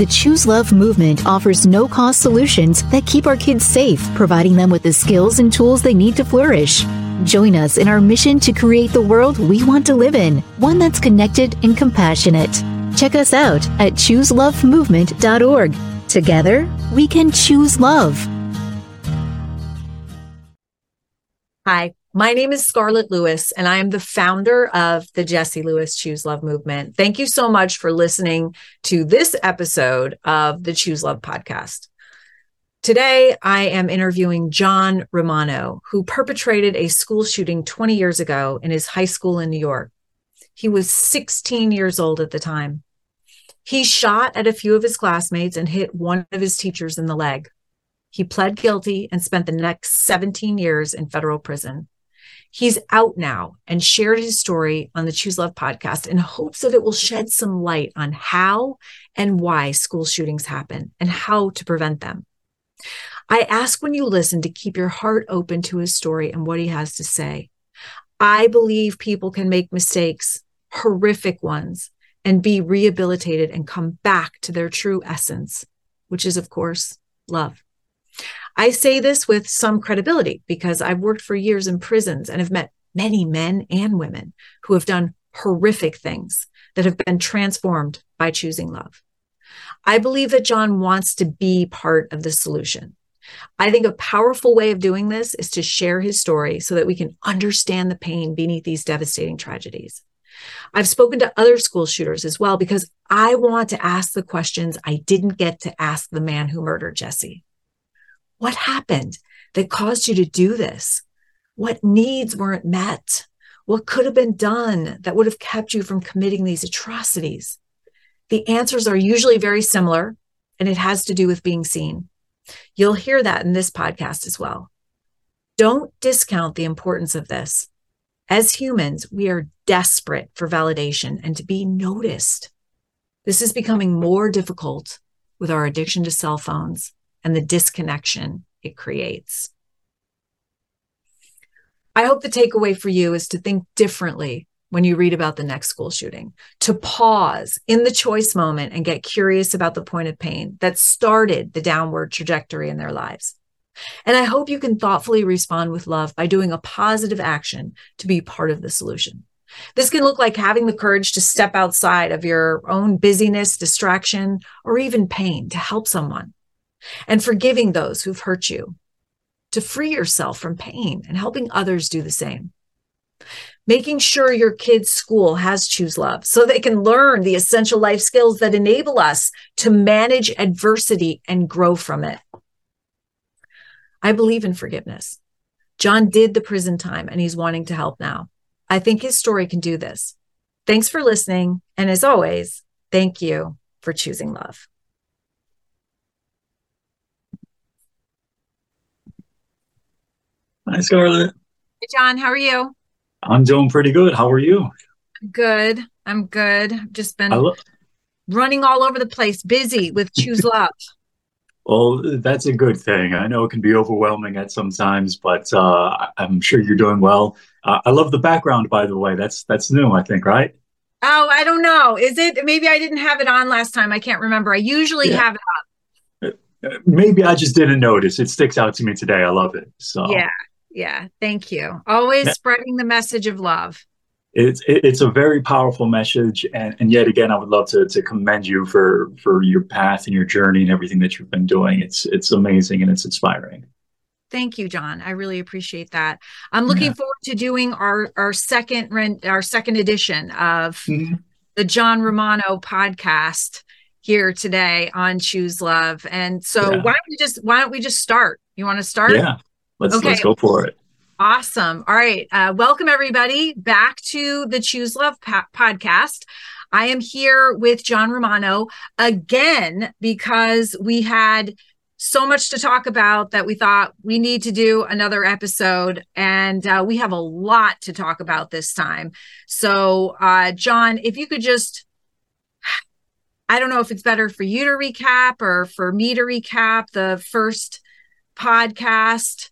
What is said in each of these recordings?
The Choose Love movement offers no cost solutions that keep our kids safe, providing them with the skills and tools they need to flourish. Join us in our mission to create the world we want to live in, one that's connected and compassionate. Check us out at chooselovemovement.org. Together, we can choose love. Hi, my name is Scarlett Lewis, and I am the founder of the Jesse Lewis Choose Love movement. Thank you so much for listening to this episode of the Choose Love podcast. Today, I am interviewing Jon Romano, who perpetrated a school shooting 20 years ago in his high school in New York. He was 16 years old at the time. He shot at a few of his classmates and hit one of his teachers in the leg. He pled guilty and spent the next 17 years in federal prison. He's out now and shared his story on the Choose Love podcast in hopes that it will shed some light on how and why school shootings happen and how to prevent them. I ask when you listen to keep your heart open to his story and what he has to say. I believe people can make mistakes, horrific ones, and be rehabilitated and come back to their true essence, which is, of course, love. I say this with some credibility because I've worked for years in prisons and have met many men and women who have done horrific things that have been transformed by choosing love. I believe that Jon wants to be part of the solution. I think a powerful way of doing this is to share his story so that we can understand the pain beneath these devastating tragedies. I've spoken to other school shooters as well because I want to ask the questions I didn't get to ask the man who murdered Jesse. What happened that caused you to do this? What needs weren't met? What could have been done that would have kept you from committing these atrocities? The answers are usually very similar, and it has to do with being seen. You'll hear that in this podcast as well. Don't discount the importance of this. As humans, we are desperate for validation and to be noticed. This is becoming more difficult with our addiction to cell phones and the disconnection it creates. I hope the takeaway for you is to think differently when you read about the next school shooting, to pause in the choice moment and get curious about the point of pain that started the downward trajectory in their lives. And I hope you can thoughtfully respond with love by doing a positive action to be part of the solution. This can look like having the courage to step outside of your own busyness, distraction, or even pain to help someone, and forgiving those who've hurt you, to free yourself from pain and helping others do the same making sure your kids' school has Choose Love so they can learn the essential life skills that enable us to manage adversity and grow from it. I believe in forgiveness. John did the prison time and he's wanting to help now. I think his story can do this. Thanks for listening. And as always, thank you for choosing love. Hi, Scarlett. Hey, Jon. How are you? I'm doing pretty good. How are you? Good. I'm good. I've Just been lo- running all over the place, busy with Choose Love. well, that's a good thing. I know it can be overwhelming at some times, but uh, I'm sure you're doing well. Uh, I love the background, by the way. That's that's new, I think, right? Oh, I don't know. Is it? Maybe I didn't have it on last time. I can't remember. I usually yeah. have it up. Uh, maybe I just didn't notice. It sticks out to me today. I love it. So yeah, yeah. Thank you. Always yeah. spreading the message of love. It's it's a very powerful message, and, and yet again, I would love to to commend you for for your path and your journey and everything that you've been doing. It's it's amazing and it's inspiring. Thank you, Jon. I really appreciate that. I'm looking yeah. forward to doing our our second rent our second edition of mm-hmm. the Jon Romano podcast here today on Choose Love. And so yeah. why don't we just why don't we just start? You want to start? Yeah. Let's okay. let's go for it. Awesome. All right. Uh, welcome everybody back to the Choose Love po- podcast. I am here with Jon Romano again because we had so much to talk about that we thought we need to do another episode and uh, we have a lot to talk about this time so uh, jon if you could just i don't know if it's better for you to recap or for me to recap the first podcast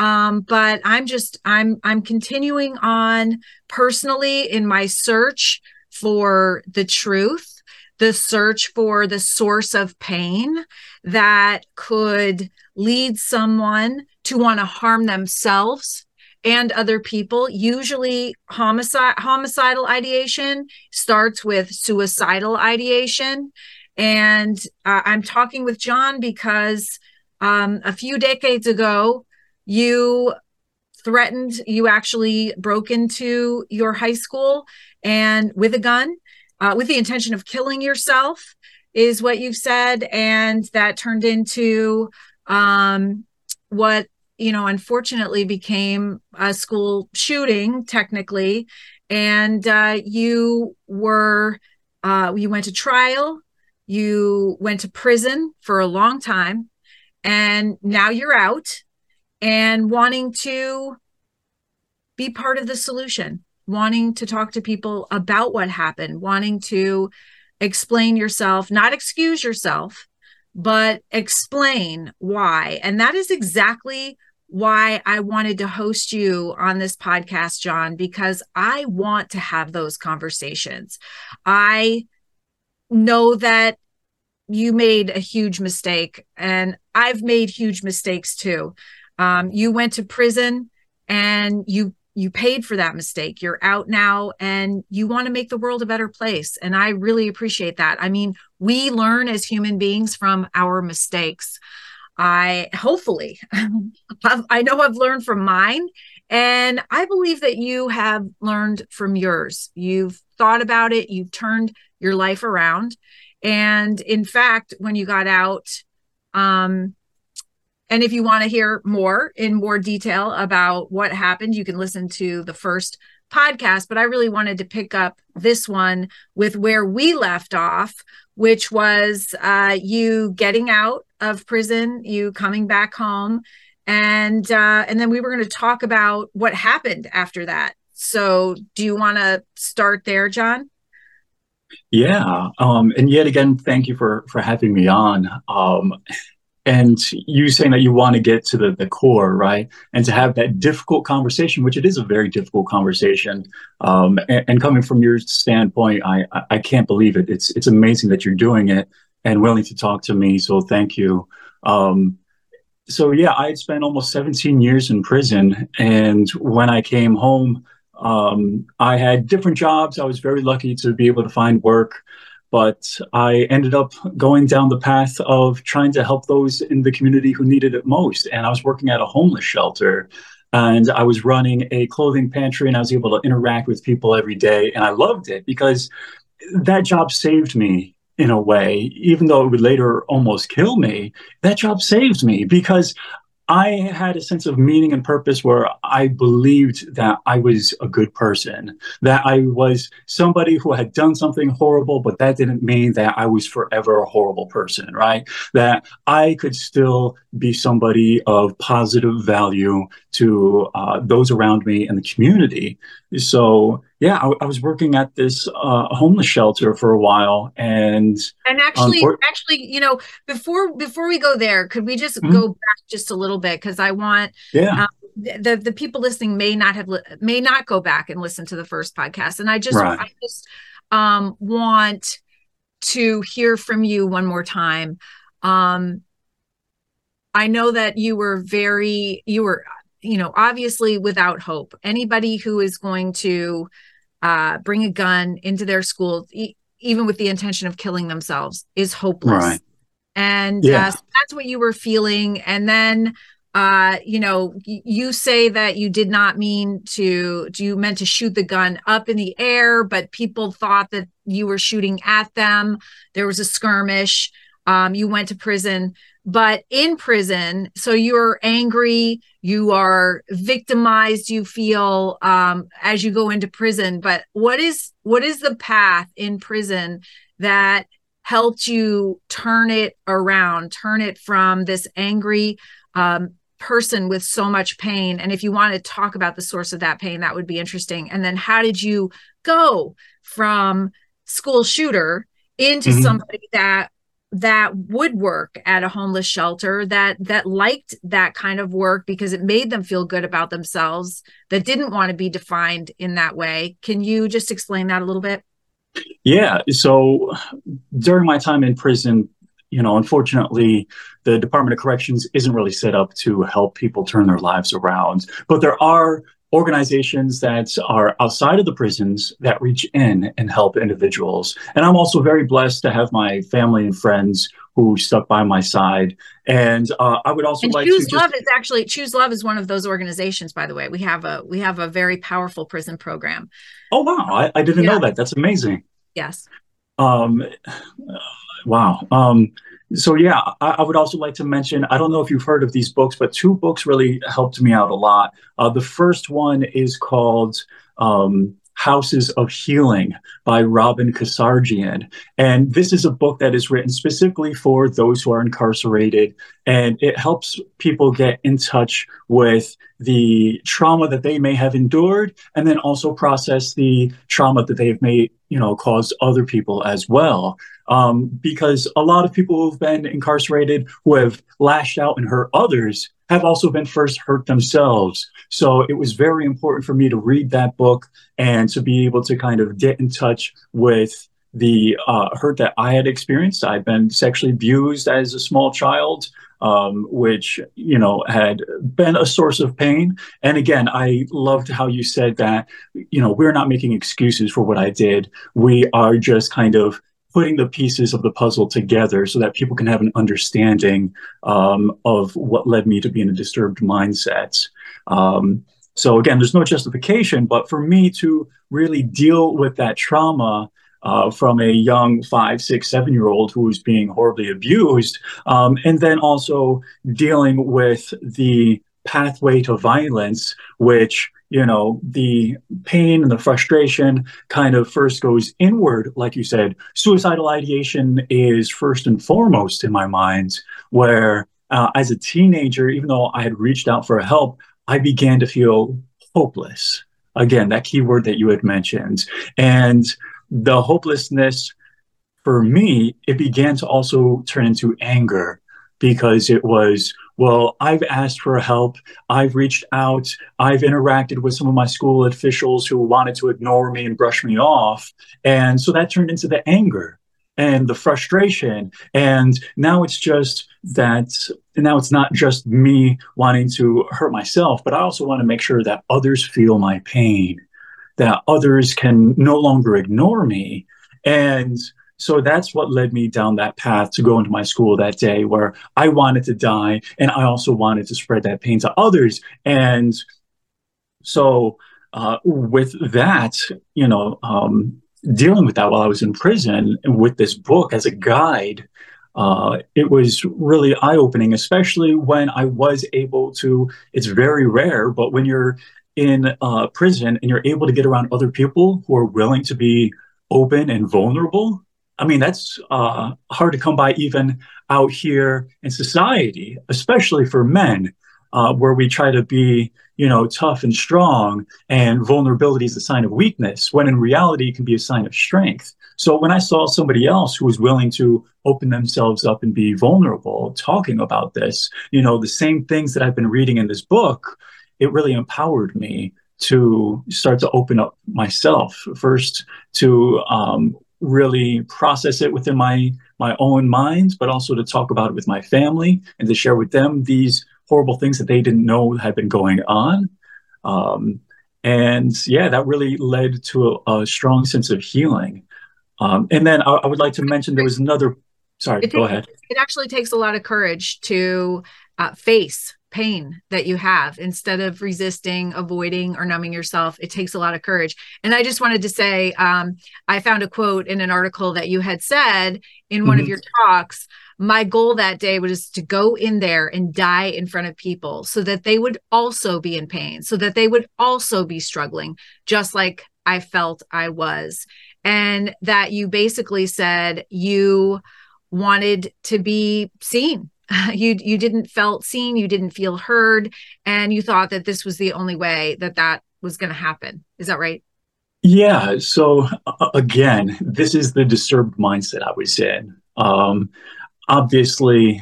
um, but i'm just i'm i'm continuing on personally in my search for the truth the search for the source of pain that could lead someone to want to harm themselves and other people. Usually, homicide homicidal ideation starts with suicidal ideation. And uh, I'm talking with Jon because um, a few decades ago, you threatened, you actually broke into your high school and with a gun uh, with the intention of killing yourself, is what you've said. And that turned into um, what, you know, unfortunately became a school shooting, technically. And uh, you were, uh, you went to trial, you went to prison for a long time, and now you're out and wanting to be part of the solution wanting to talk to people about what happened, wanting to explain yourself, not excuse yourself, but explain why. And that is exactly why I wanted to host you on this podcast, Jon, because I want to have those conversations. I know that you made a huge mistake, and I've made huge mistakes too. Um, you went to prison and you you paid for that mistake. You're out now and you want to make the world a better place. And I really appreciate that. I mean, we learn as human beings from our mistakes. I hopefully, I know I've learned from mine. And I believe that you have learned from yours. You've thought about it, you've turned your life around. And in fact, when you got out, um, and if you want to hear more in more detail about what happened, you can listen to the first podcast. But I really wanted to pick up this one with where we left off, which was uh, you getting out of prison, you coming back home, and uh, and then we were going to talk about what happened after that. So, do you want to start there, Jon? Yeah, um, and yet again, thank you for for having me on. Um, and you saying that you want to get to the, the core right? And to have that difficult conversation which it is a very difficult conversation um, and, and, coming from your standpoint I, I can't believe it. It's it's amazing that you're doing it and willing to talk to me so thank you. Um, so yeah i had spent almost 17 years in prison and when i came home um, i had different jobs. I was very lucky to be able to find work but I ended up going down the path of trying to help those in the community who needed it most. And I was working at a homeless shelter and I was running a clothing pantry and I was able to interact with people every day. And I loved it because that job saved me in a way, even though it would later almost kill me. That job saved me because I had a sense of meaning and purpose where I believed that I was a good person, that I was somebody who had done something horrible, but that didn't mean that I was forever a horrible person, right? That I could still be somebody of positive value to uh, those around me and the community. So, yeah, I, I was working at this uh, homeless shelter for a while, and and actually, um, actually, you know, before before we go there, could we just mm-hmm. go back just a little bit because I want, yeah. Um, the the people listening may not have li- may not go back and listen to the first podcast, and I just right. I just um, want to hear from you one more time. Um, I know that you were very you were you know obviously without hope. Anybody who is going to uh, bring a gun into their school, e- even with the intention of killing themselves, is hopeless. Right. And yeah. uh, so that's what you were feeling. And then, uh, you know, y- you say that you did not mean to, you meant to shoot the gun up in the air, but people thought that you were shooting at them. There was a skirmish. Um, you went to prison but in prison so you're angry you are victimized you feel um, as you go into prison. But what is what is the path in prison that helped you turn it around turn it from this angry um, person with so much pain? And if you want to talk about the source of that pain that would be interesting. And then how did you go from school shooter into mm-hmm. somebody that that would work at a homeless shelter that that liked that kind of work because it made them feel good about themselves that didn't want to be defined in that way can you just explain that a little bit yeah so during my time in prison, you know, unfortunately, the Department of Corrections isn't really set up to help people turn their lives around. But there are organizations that are outside of the prisons that reach in and help individuals. And I'm also very blessed to have my family and friends who stuck by my side. And uh, I would also and like Choose to Love just, is actually Choose Love is one of those organizations. By the way, we have a we have a very powerful prison program. oh wow, I, I didn't Yeah. know that. That's amazing. Yes. Um, wow. Um, so yeah, I, I would also like to mention. I don't know if you've heard of these books, but two books really helped me out a lot. Uh, the first one is called um, "Houses of Healing" by Robin Casarjian, and this is a book that is written specifically for those who are incarcerated, and it helps people get in touch with the trauma that they may have endured, and then also process the trauma that they have made, you know, caused other people as well. Um, because a lot of people who've been incarcerated who have lashed out and hurt others have also been first hurt themselves. So it was very important for me to read that book and to be able to kind of get in touch with the uh, hurt that I had experienced. I'd been sexually abused as a small child. Um, which you know had been a source of pain. And again, I loved how you said that you know we're not making excuses for what I did. We are just kind of putting the pieces of the puzzle together so that people can have an understanding um, of what led me to be in a disturbed mindset. Um, so again, there's no justification, but for me to really deal with that trauma uh, from a young five, six, seven year old who was being horribly abused, um, and then also dealing with the pathway to violence, which you know the pain and the frustration kind of first goes inward like you said. Suicidal ideation is first and foremost in my mind where uh, as a teenager even though i had reached out for help i began to feel hopeless. Again that key word that you had mentioned. And the hopelessness for me it began to also turn into anger because it was well i've asked for help. I've reached out. I've interacted with some of my school officials who wanted to ignore me and brush me off. And so that turned into the anger and the frustration. And now it's just that now it's not just me wanting to hurt myself but i also want to make sure that others feel my pain that others can no longer ignore me. And so that's what led me down that path to go into my school that day where I wanted to die and I also wanted to spread that pain to others. And so uh, with that, you know, um, dealing with that while I was in prison with this book as a guide, uh, it was really eye opening, especially when I was able to. It's very rare, but when you're in uh, prison and you're able to get around other people who are willing to be open and vulnerable, I mean, that's uh, hard to come by even out here in society, especially for men, uh, where we try to be, you know, tough and strong, and vulnerability is a sign of weakness, when in reality, it can be a sign of strength. So when I saw somebody else who was willing to open themselves up and be vulnerable, talking about this, you know, the same things that I've been reading in this book, it really empowered me to start to open up myself first to um, really process it within my my own mind, but also to talk about it with my family and to share with them these horrible things that they didn't know had been going on. Um, and yeah, that really led to a, a strong sense of healing. Um, and then I, I, would like to mention there was another. Sorry, it go takes, ahead. It actually takes a lot of courage to uh, face pain that you have instead of resisting, avoiding, or numbing yourself. It takes a lot of courage. And I just wanted to say, um, I found a quote in an article that you had said in one mm-hmm. of your talks. My goal that day was to go in there and die in front of people so that they would also be in pain, so that they would also be struggling, just like I felt I was. And that you basically said you wanted to be seen you you didn't felt seen you didn't feel heard and you thought that this was the only way that that was going to happen. Is that right? Yeah so uh, again this is the disturbed mindset i was in um, obviously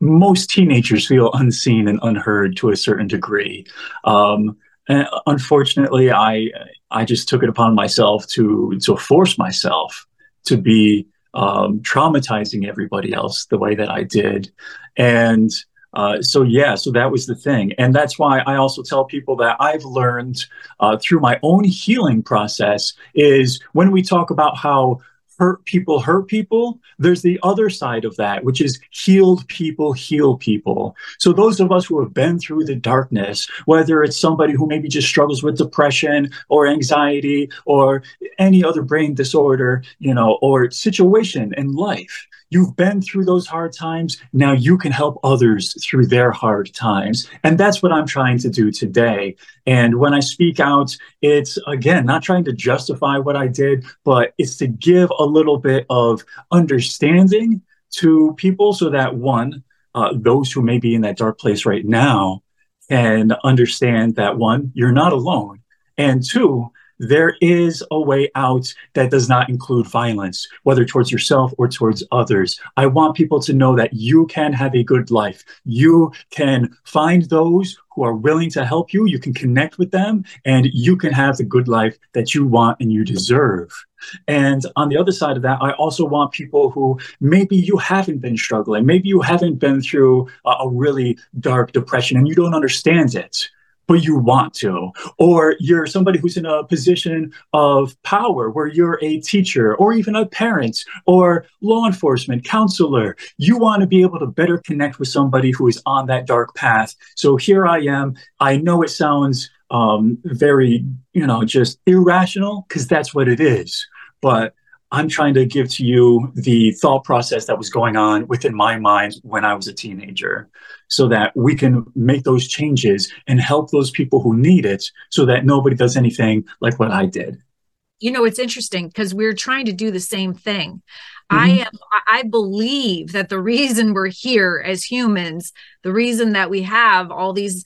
most teenagers feel unseen and unheard to a certain degree. Um, and unfortunately i i just took it upon myself to to force myself to be um, traumatizing everybody else the way that I did. And uh, so yeah, so that was the thing, and that's why I also tell people that I've learned uh, through my own healing process is when we talk about how hurt people hurt people, there's the other side of that, which is healed people heal people. So those of us who have been through the darkness, whether it's somebody who maybe just struggles with depression or anxiety or any other brain disorder, you know, or situation in life, You've been through those hard times. Now you can help others through their hard times. And that's what I'm trying to do today. And when I speak out, it's again, not trying to justify what I did, but it's to give a little bit of understanding to people so that one, uh, those who may be in that dark place right now can understand that one, you're not alone. And two, there is a way out that does not include violence, whether towards yourself or towards others. I want people to know that you can have a good life. You can find those who are willing to help you. You can connect with them and you can have the good life that you want and you deserve. And on the other side of that, I also want people who maybe you haven't been struggling, maybe you haven't been through a, really dark depression and you don't understand it but you want to, or you're somebody who's in a position of power where you're a teacher or even a parent or law enforcement counselor. You want to be able to better connect with somebody who is on that dark path. So here I am. I know it sounds um, very, you know, just irrational because that's what it is. But I'm trying to give to you the thought process that was going on within my mind when I was a teenager so that we can make those changes and help those people who need it so that nobody does anything like what I did. You know, it's interesting because we're trying to do the same thing. Mm-hmm. I am I believe that the reason we're here as humans, the reason that we have all these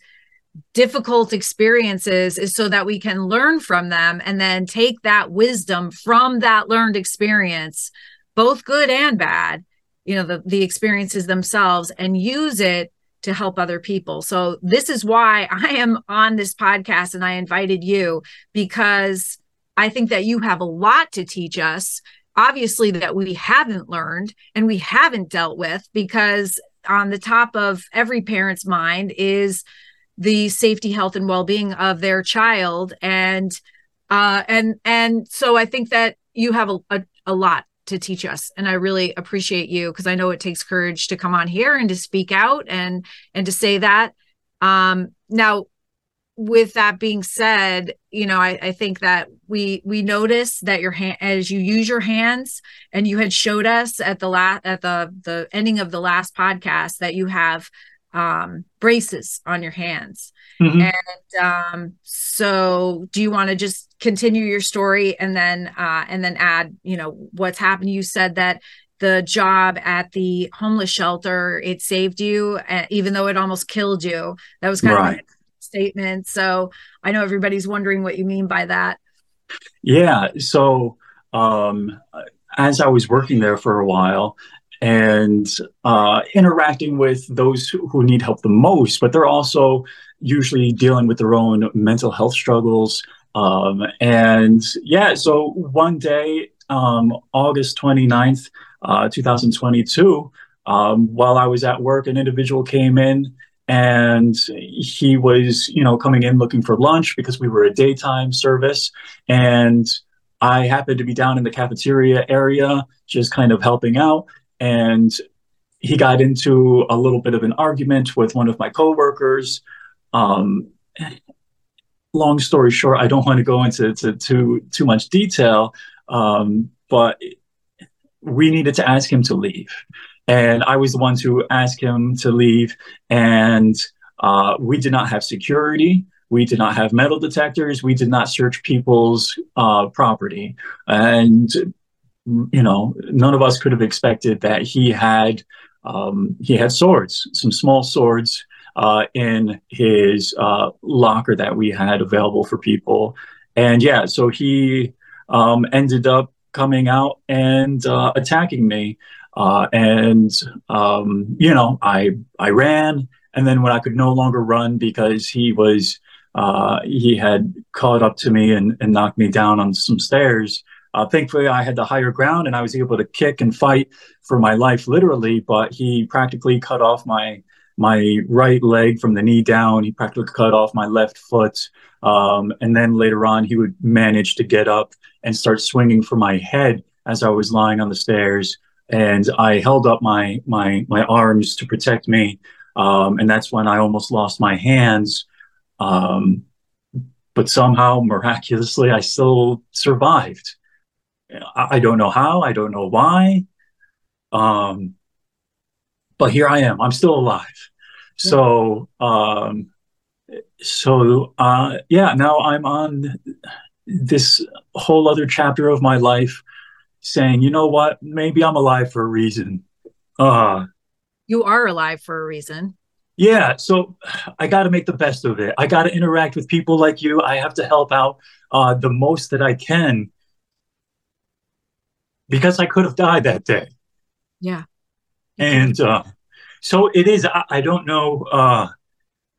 difficult experiences is so that we can learn from them and then take that wisdom from that learned experience, both good and bad, you know, the, the experiences themselves and use it to help other people. So this is why I am on this podcast and I invited you because I think that you have a lot to teach us obviously that we haven't learned and we haven't dealt with because on the top of every parent's mind is the safety health and well-being of their child. And uh and and so i think that you have a, a, a lot to teach us and i really appreciate you because i know it takes courage to come on here and to speak out and and to say that. Um now with that being said you know i, I think that we we notice that your hand as you use your hands and you had showed us at the last at the the ending of the last podcast that you have um braces on your hands. Mm-hmm. and um so do you want to just continue your story and then uh, and then add you know what's happened? You said that the job at the homeless shelter it saved you uh, even though it almost killed you. That was kind right. of a statement. So i know everybody's wondering what you mean by that. Yeah so um as i was working there for a while and uh, interacting with those who need help the most, but they're also usually dealing with their own mental health struggles, um, and yeah, so one day, um, August 29th, uh, 2022, um, while I was at work, an individual came in and he was, you know, coming in looking for lunch because we were a daytime service. And I happened to be down in the cafeteria area, just kind of helping out. And he got into a little bit of an argument with one of my coworkers. Um, long story short, I don't want to go into to, too too much detail, um, but we needed to ask him to leave, and I was the one to ask him to leave, and uh, we did not have security. We did not have metal detectors. We did not search people's uh, property, and you know, none of us could have expected that he had um, he had swords, some small swords uh, in his uh, locker that we had available for people. And yeah, so he um, ended up coming out and uh, attacking me. Uh, and um, you know, I I ran, and then when I could no longer run because he was uh, he had caught up to me and, and knocked me down on some stairs. Uh, thankfully, I had the higher ground and I was able to kick and fight for my life, literally. But he practically cut off my my right leg from the knee down. He practically cut off my left foot. Um, and then later on, he would manage to get up and start swinging for my head as I was lying on the stairs. And I held up my my my arms to protect me. Um, and that's when I almost lost my hands. Um, but somehow, miraculously, I still survived. I, don't know how. I don't know why. Um, but here I am. I'm still alive. So, um, so uh, yeah. Now I'm on this whole other chapter of my life, saying, you know what? Maybe I'm alive for a reason. Uh, you are alive for a reason. Yeah, so I got to make the best of it. I got to interact with people like you. I have to help out uh, the most that I can because I could have died that day. Yeah. And uh, so it is. I, I don't know. Uh,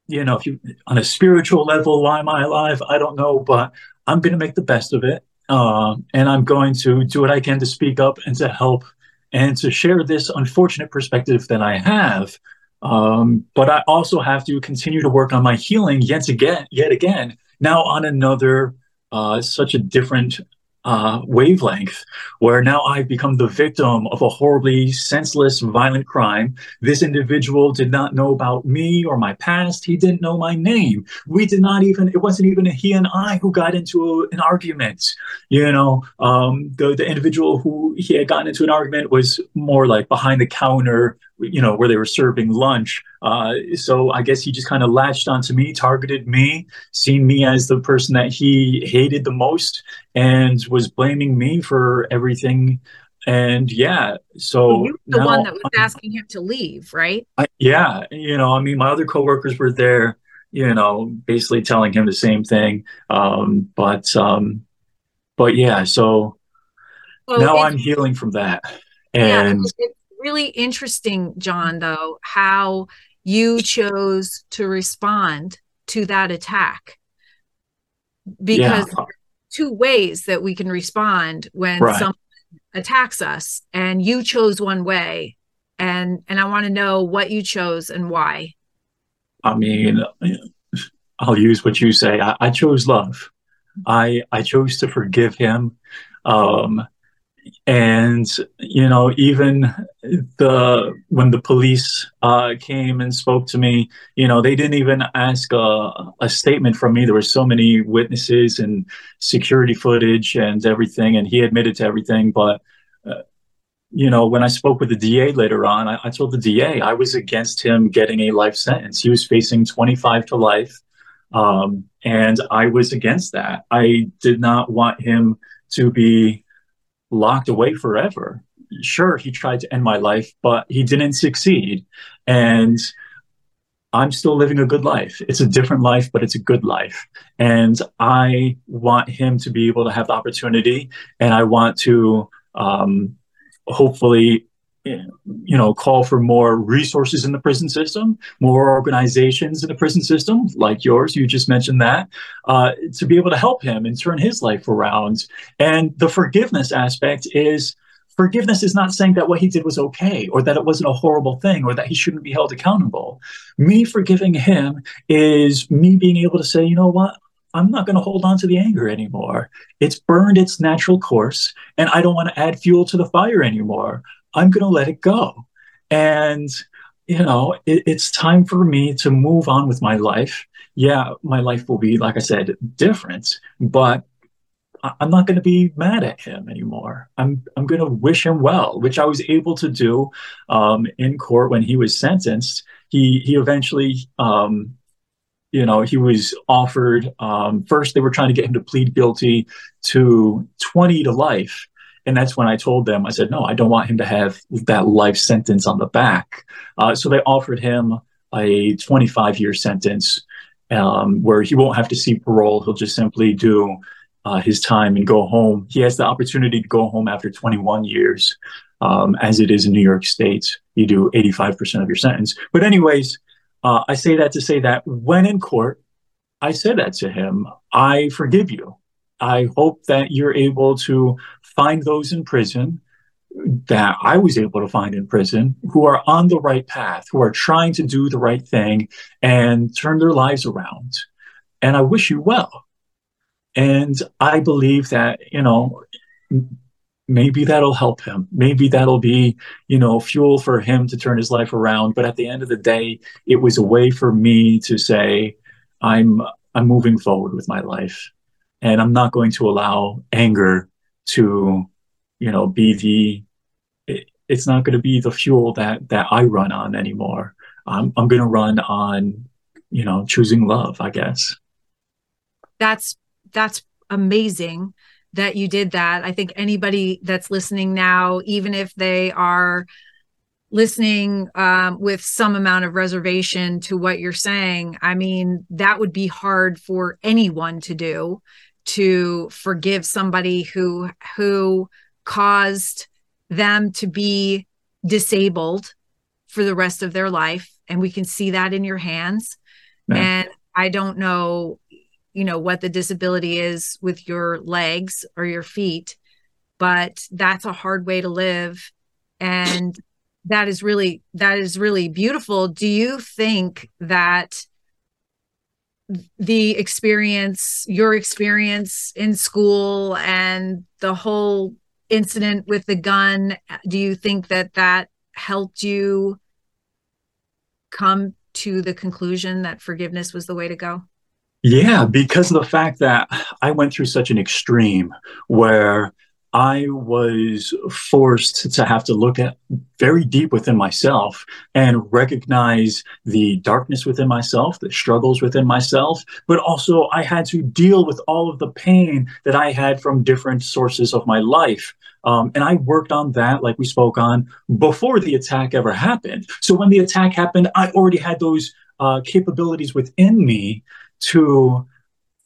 you know, if you on a spiritual level, why am I alive? I don't know, but I'm going to make the best of it, uh, and I'm going to do what I can to speak up and to help and to share this unfortunate perspective that I have. Um, but I also have to continue to work on my healing yet again, yet again. Now on another, uh, such a different uh, wavelength where now I've become the victim of a horribly senseless, violent crime. This individual did not know about me or my past. He didn't know my name. We did not even, it wasn't even he and I who got into a, an argument. You know, um, the, the individual who he had gotten into an argument was more like behind the counter, you know, where they were serving lunch. Uh, so I guess he just kind of latched onto me, targeted me, seen me as the person that he hated the most, and was blaming me for everything. And yeah, so you the one that was asking him to leave, right? I, yeah, you know, I mean, my other coworkers were there, you know, basically telling him the same thing. Um, but um, but yeah, so well, now I'm healing from that, and. Yeah, really interesting, Jon, though, how you chose to respond to that attack. Because yeah. two ways that we can respond when right. someone attacks us, and you chose one way. And and I want to know what you chose and why. I mean, I'll use what you say. I, I chose love. I I chose to forgive him. Um, and you know even the when the police uh, came and spoke to me you know they didn't even ask a, a, statement from me. There were so many witnesses and security footage and everything and he admitted to everything. But uh, you know when i spoke with the da later on I, I told the da i was against him getting a life sentence. He was facing 25 to life um, and i was against that. I did not want him to be locked away forever. Sure, he tried to end my life, but he didn't succeed. And I'm still living a good life. It's a different life, but it's a good life. And I want him to be able to have the opportunity, and I want to um, hopefully you know, call for more resources in the prison system, more organizations in the prison system, like yours. You just mentioned that, uh, to be able to help him and turn his life around. And the forgiveness aspect is forgiveness is not saying that what he did was okay or that it wasn't a horrible thing or that he shouldn't be held accountable. Me forgiving him is me being able to say, you know what? I'm not going to hold on to the anger anymore. It's burned its natural course, and I don't want to add fuel to the fire anymore. I'm going to let it go. And, you know, it, it's time for me to move on with my life. Yeah, my life will be, like I said, different, but I'm not going to be mad at him anymore. I'm I'm going to wish him well, which I was able to do um, in court when he was sentenced. He he eventually, um, you know, he was offered. Um, first, they were trying to get him to plead guilty to 20 to life, and that's when I told them, I said, no, I don't want him to have that life sentence on the back. Uh, so they offered him a 25 year sentence um, where he won't have to see parole. He'll just simply do uh, his time and go home. He has the opportunity to go home after 21 years, um, as it is in New York State. You do 85% of your sentence. But, anyways, uh, I say that to say that when in court, I said that to him I forgive you. I hope that you're able to find those in prison that I was able to find in prison who are on the right path, who are trying to do the right thing and turn their lives around. And I wish you well. And I believe that, you know, maybe that'll help him. Maybe that'll be, you know, fuel for him to turn his life around. But at the end of the day, it was a way for me to say, I'm I'm moving forward with my life. And I'm not going to allow anger to, you know, be the it, it's not going to be the fuel that that I run on anymore. I'm I'm going to run on, you know, choosing love, I guess. That's that's amazing that you did that. I think anybody that's listening now, even if they are listening um, with some amount of reservation to what you're saying, I mean, that would be hard for anyone to do to forgive somebody who who caused them to be disabled for the rest of their life. And we can see that in your hands. Yeah. and i don't know you know what the disability is with your legs or your feet but that's a hard way to live. And that is really that is really beautiful. Do you think that the experience your experience in school and the whole incident with the gun do you think that that helped you come to the conclusion that forgiveness was the way to go? Yeah, because of the fact that I went through such an extreme where I was forced to have to look at very deep within myself and recognize the darkness within myself, the struggles within myself, but also I had to deal with all of the pain that I had from different sources of my life. Um, and I worked on that, like we spoke on, before the attack ever happened. So when the attack happened, I already had those uh, capabilities within me to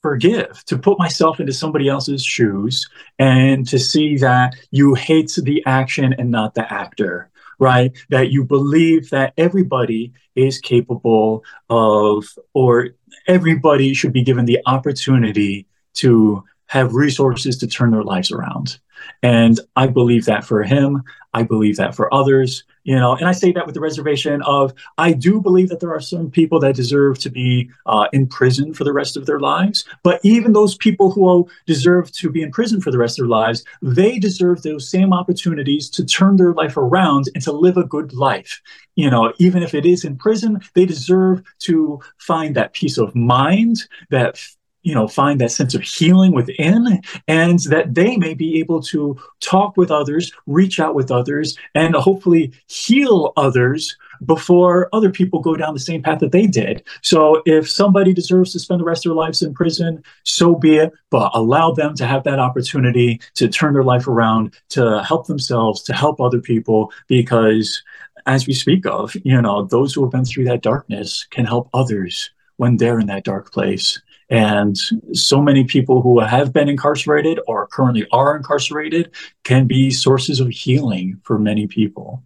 forgive, to put myself into somebody else's shoes and to see that you hate the action and not the actor, right? That you believe that everybody is capable of, or everybody should be given the opportunity to have resources to turn their lives around. And I believe that for him, I believe that for others, you know, and I say that with the reservation of I do believe that there are some people that deserve to be uh, in prison for the rest of their lives. But even those people who deserve to be in prison for the rest of their lives, they deserve those same opportunities to turn their life around and to live a good life. You know, even if it is in prison, they deserve to find that peace of mind, that you know find that sense of healing within and that they may be able to talk with others reach out with others and hopefully heal others before other people go down the same path that they did. So if somebody deserves to spend the rest of their lives in prison so be it. But allow them to have that opportunity to turn their life around to help themselves to help other people because as we speak of you know those who have been through that darkness can help others when they're in that dark place and so many people who have been incarcerated or currently are incarcerated can be sources of healing for many people.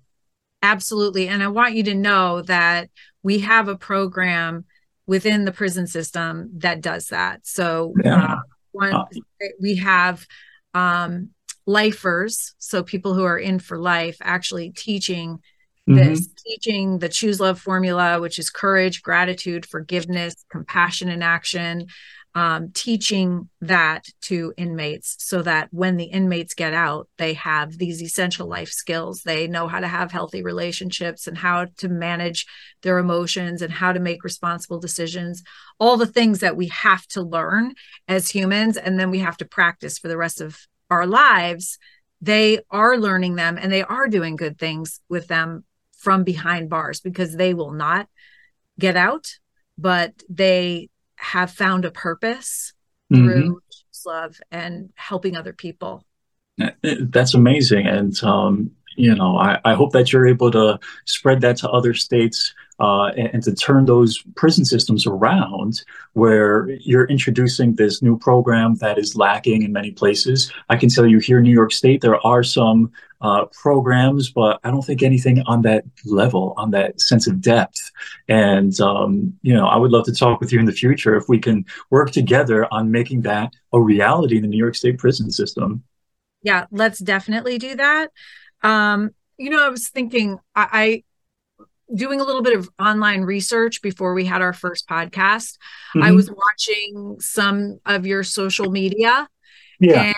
Absolutely. And I want you to know that we have a program within the prison system that does that. So, yeah. uh, one, uh, we have um, lifers, so people who are in for life, actually teaching mm-hmm. this teaching the choose love formula which is courage gratitude forgiveness compassion in action um, teaching that to inmates so that when the inmates get out they have these essential life skills they know how to have healthy relationships and how to manage their emotions and how to make responsible decisions all the things that we have to learn as humans and then we have to practice for the rest of our lives they are learning them and they are doing good things with them from behind bars because they will not get out, but they have found a purpose mm-hmm. through love and helping other people. That's amazing. And, um, you know, I, I hope that you're able to spread that to other states uh, and, and, to turn those prison systems around where you're introducing this new program that is lacking in many places. I can tell you here in New York State, there are some uh, programs, but I don't think anything on that level, on that sense of depth. And, um, you know, I would love to talk with you in the future if we can work together on making that a reality in the New York State prison system. Yeah, let's definitely do that. Um, you know, I was thinking, I, I doing a little bit of online research before we had our first podcast. Mm-hmm. I was watching some of your social media. Yeah. And,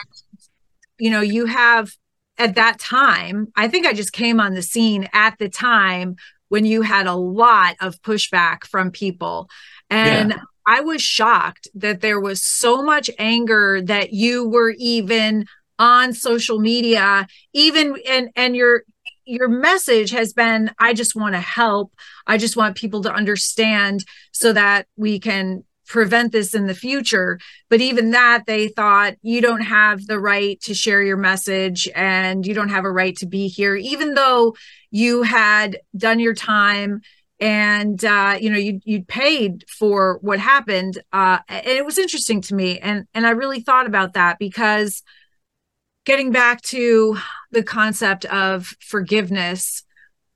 you know, you have at that time, I think I just came on the scene at the time when you had a lot of pushback from people. And yeah. I was shocked that there was so much anger that you were even on social media even and and your your message has been i just want to help. I just want people to understand so that we can prevent this in the future. But even that they thought you don't have the right to share your message and you don't have a right to be here even though you had done your time and uh, you know you you paid for what happened. Uh, and it was interesting to me and and i really thought about that because getting back to the concept of forgiveness,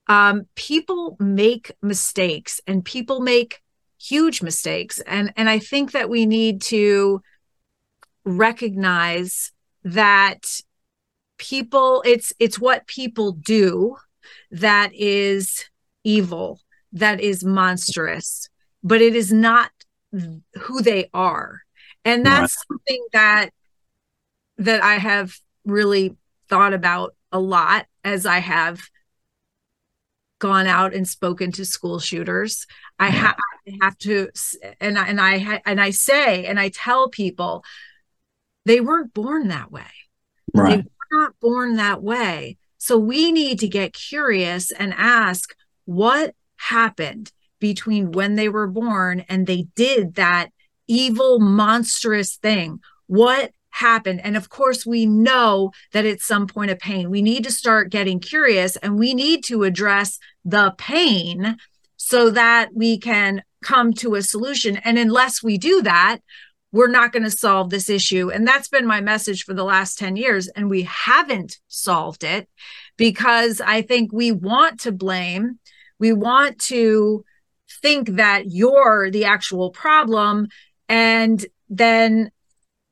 um, people make mistakes and people make huge mistakes. And, and I think that we need to recognize that people it's it's what people do that is evil that is monstrous but it is not who they are and that's right. something that that i have really thought about a lot as I have gone out and spoken to school shooters. I, ha- I have to, and I, and I ha- and I say and I tell people, they weren't born that way. Right. They were not born that way. So we need to get curious and ask what happened between when they were born and they did that evil, monstrous thing. What happened. And of course, we know that it's some point of pain. We need to start getting curious and we need to address the pain so that we can come to a solution. And unless we do that, we're not going to solve this issue. And that's been my message for the last 10 years. And we haven't solved it because I think we want to blame, we want to think that you're the actual problem. And then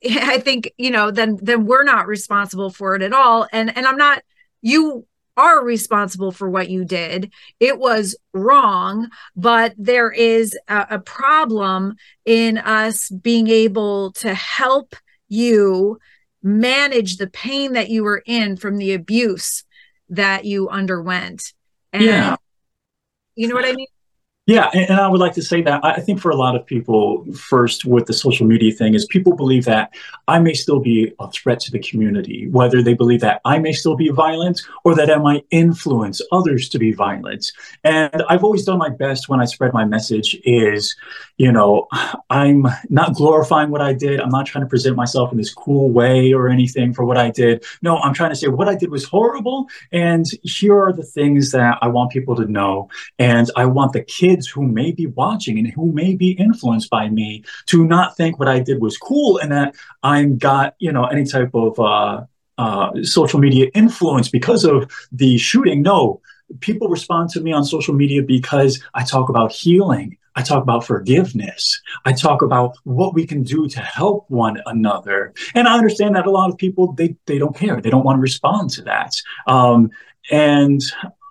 I think, you know, then then we're not responsible for it at all. And and I'm not you are responsible for what you did. It was wrong, but there is a, a problem in us being able to help you manage the pain that you were in from the abuse that you underwent. And yeah. you know what I mean? Yeah, and, I would like to say that I think for a lot of people, first with the social media thing, is people believe that I may still be a threat to the community, whether they believe that I may still be violent or that I might influence others to be violent. And I've always done my best when I spread my message is, you know, I'm not glorifying what I did. I'm not trying to present myself in this cool way or anything for what I did. No, I'm trying to say what I did was horrible. And here are the things that I want people to know. And I want the kids kids who may be watching and who may be influenced by me to not think what I did was cool and that I'm got, you know, any type of uh, uh, social media influence because of the shooting. No, people respond to me on social media because I talk about healing. I talk about forgiveness. I talk about what we can do to help one another. And I understand that a lot of people they they don't care. They don't want to respond to that. Um, and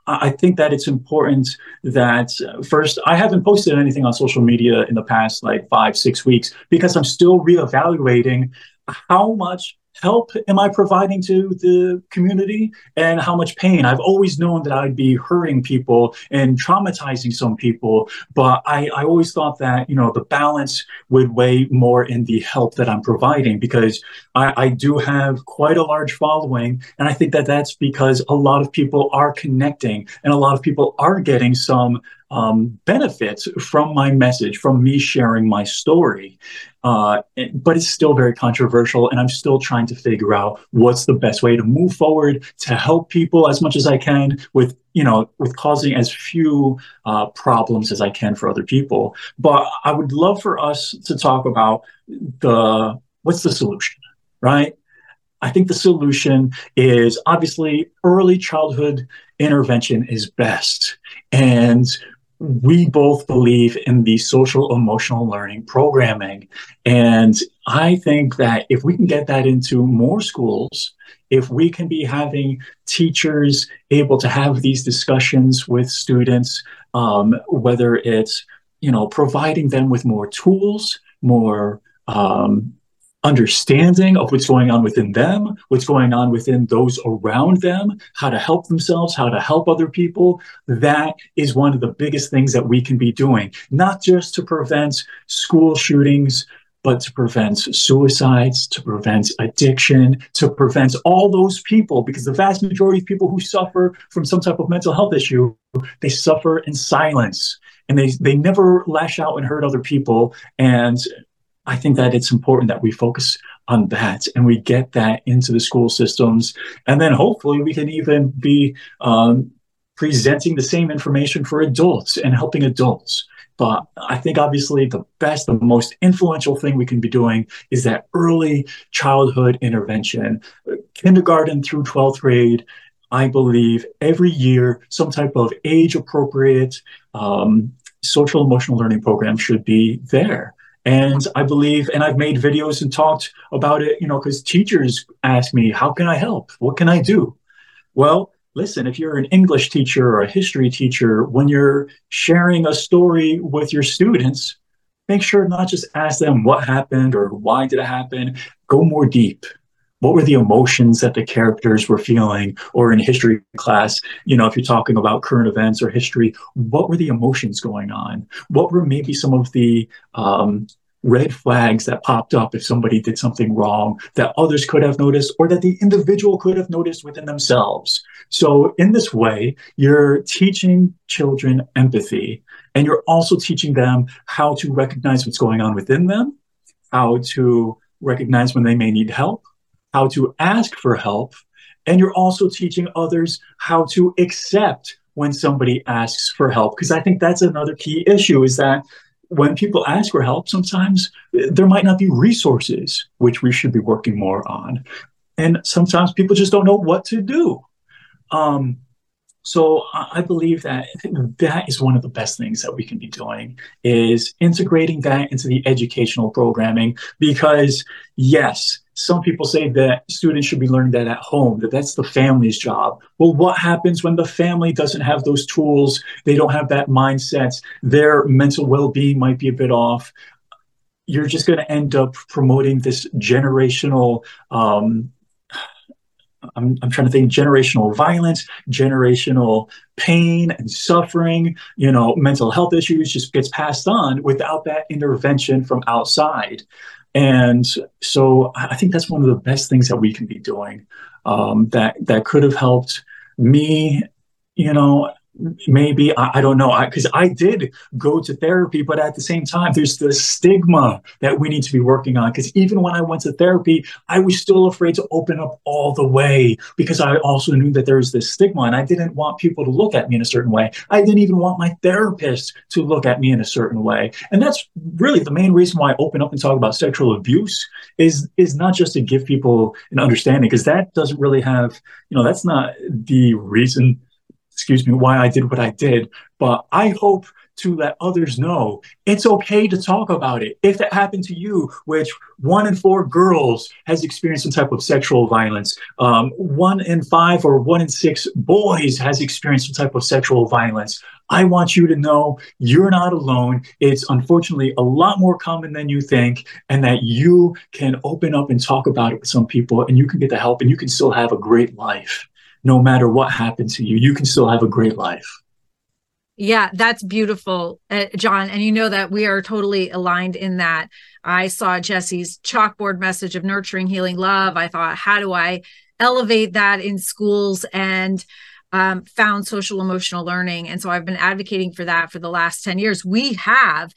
I think that it's important that uh, first, I haven't posted anything on social media in the past like five, six weeks because I'm still reevaluating how much help am I providing to the community and how much pain? I've always known that I'd be hurting people and traumatizing some people, but I, I always thought that, you know, the balance would weigh more in the help that I'm providing because I, I do have quite a large following. And I think that that's because a lot of people are connecting and a lot of people are getting some um, benefits from my message, from me sharing my story. Uh, but it's still very controversial, and I'm still trying to figure out what's the best way to move forward to help people as much as I can with you know with causing as few uh, problems as I can for other people. But I would love for us to talk about the what's the solution, right? I think the solution is obviously early childhood intervention is best. And we both believe in the social emotional learning programming. And I think that if we can get that into more schools, if we can be having teachers able to have these discussions with students, um, whether it's you know providing them with more tools, more um, understanding of what's going on within them, what's going on within those around them, how to help themselves, how to help other people. That is one of the biggest things that we can be doing, not just to prevent school shootings, but to prevent suicides, to prevent addiction, to prevent all those people, because the vast majority of people who suffer from some type of mental health issue, they suffer in silence and they, they never lash out and hurt other people. And I think that it's important that we focus on that and we get that into the school systems. And then hopefully we can even be um, presenting the same information for adults and helping adults. But I think obviously the best, the most influential thing we can be doing is that early childhood intervention, kindergarten through 12th grade. I believe every year some type of age appropriate um, social emotional learning program should be there. And I believe, and I've made videos and talked about it, you know, because teachers ask me, how can I help? What can I do? Well, listen, if you're an English teacher or a history teacher, when you're sharing a story with your students, make sure not just ask them what happened or why did it happen, go more deep what were the emotions that the characters were feeling or in history class? You know if you're talking about current events or history what were the emotions going on? What were maybe some of the um, red flags that popped up if somebody did something wrong that others could have noticed or that the individual could have noticed within themselves? So in this way you're teaching children empathy and you're also teaching them how to recognize what's going on within them how to recognize when they may need help how to ask for help, and you're also teaching others how to accept when somebody asks for help. Because I think that's another key issue is that when people ask for help, sometimes there might not be resources, which we should be working more on. And sometimes people just don't know what to do. Um, so I believe that that is one of the best things that we can be doing is integrating that into the educational programming because yes, some people say that students should be learning that at home, that that's the family's job. Well, what happens when the family doesn't have those tools? They don't have that mindset. Their mental well-being might be a bit off. You're just going to end up promoting this generational um, I'm, I'm trying to think generational violence, generational pain and suffering, you know, mental health issues just gets passed on without that intervention from outside. And so I think that's one of the best things that we can be doing um, that that could have helped me, you know, maybe I, I, don't know because I, I, did go to therapy but at the same time there's the stigma that we need to be working on because even when i went to therapy i was still afraid to open up all the way because i also knew that there was this stigma and i didn't want people to look at me in a certain way. I didn't even want my therapist to look at me in a certain way. And that's really the main reason why i open up and talk about sexual abuse is is not just to give people an understanding because that doesn't really have you know that's not the reason excuse me, why I did what I did. But I hope to let others know it's okay to talk about it. If that happened to you, which one in four girls has experienced some type of sexual violence, um, one in five or one in six boys has experienced some type of sexual violence. I want you to know you're not alone. It's unfortunately a lot more common than you think, and that you can open up and talk about it with some people, and you can get the help, and you can still have a great life no matter what happens to you, you can still have a great life. Yeah, that's beautiful, uh, Jon. And you know that we are totally aligned in that. I saw Jesse's chalkboard message of nurturing, healing, love. I thought, how do I elevate that in schools? And um, found social emotional learning. And so I've been advocating for that for the last 10 years. We have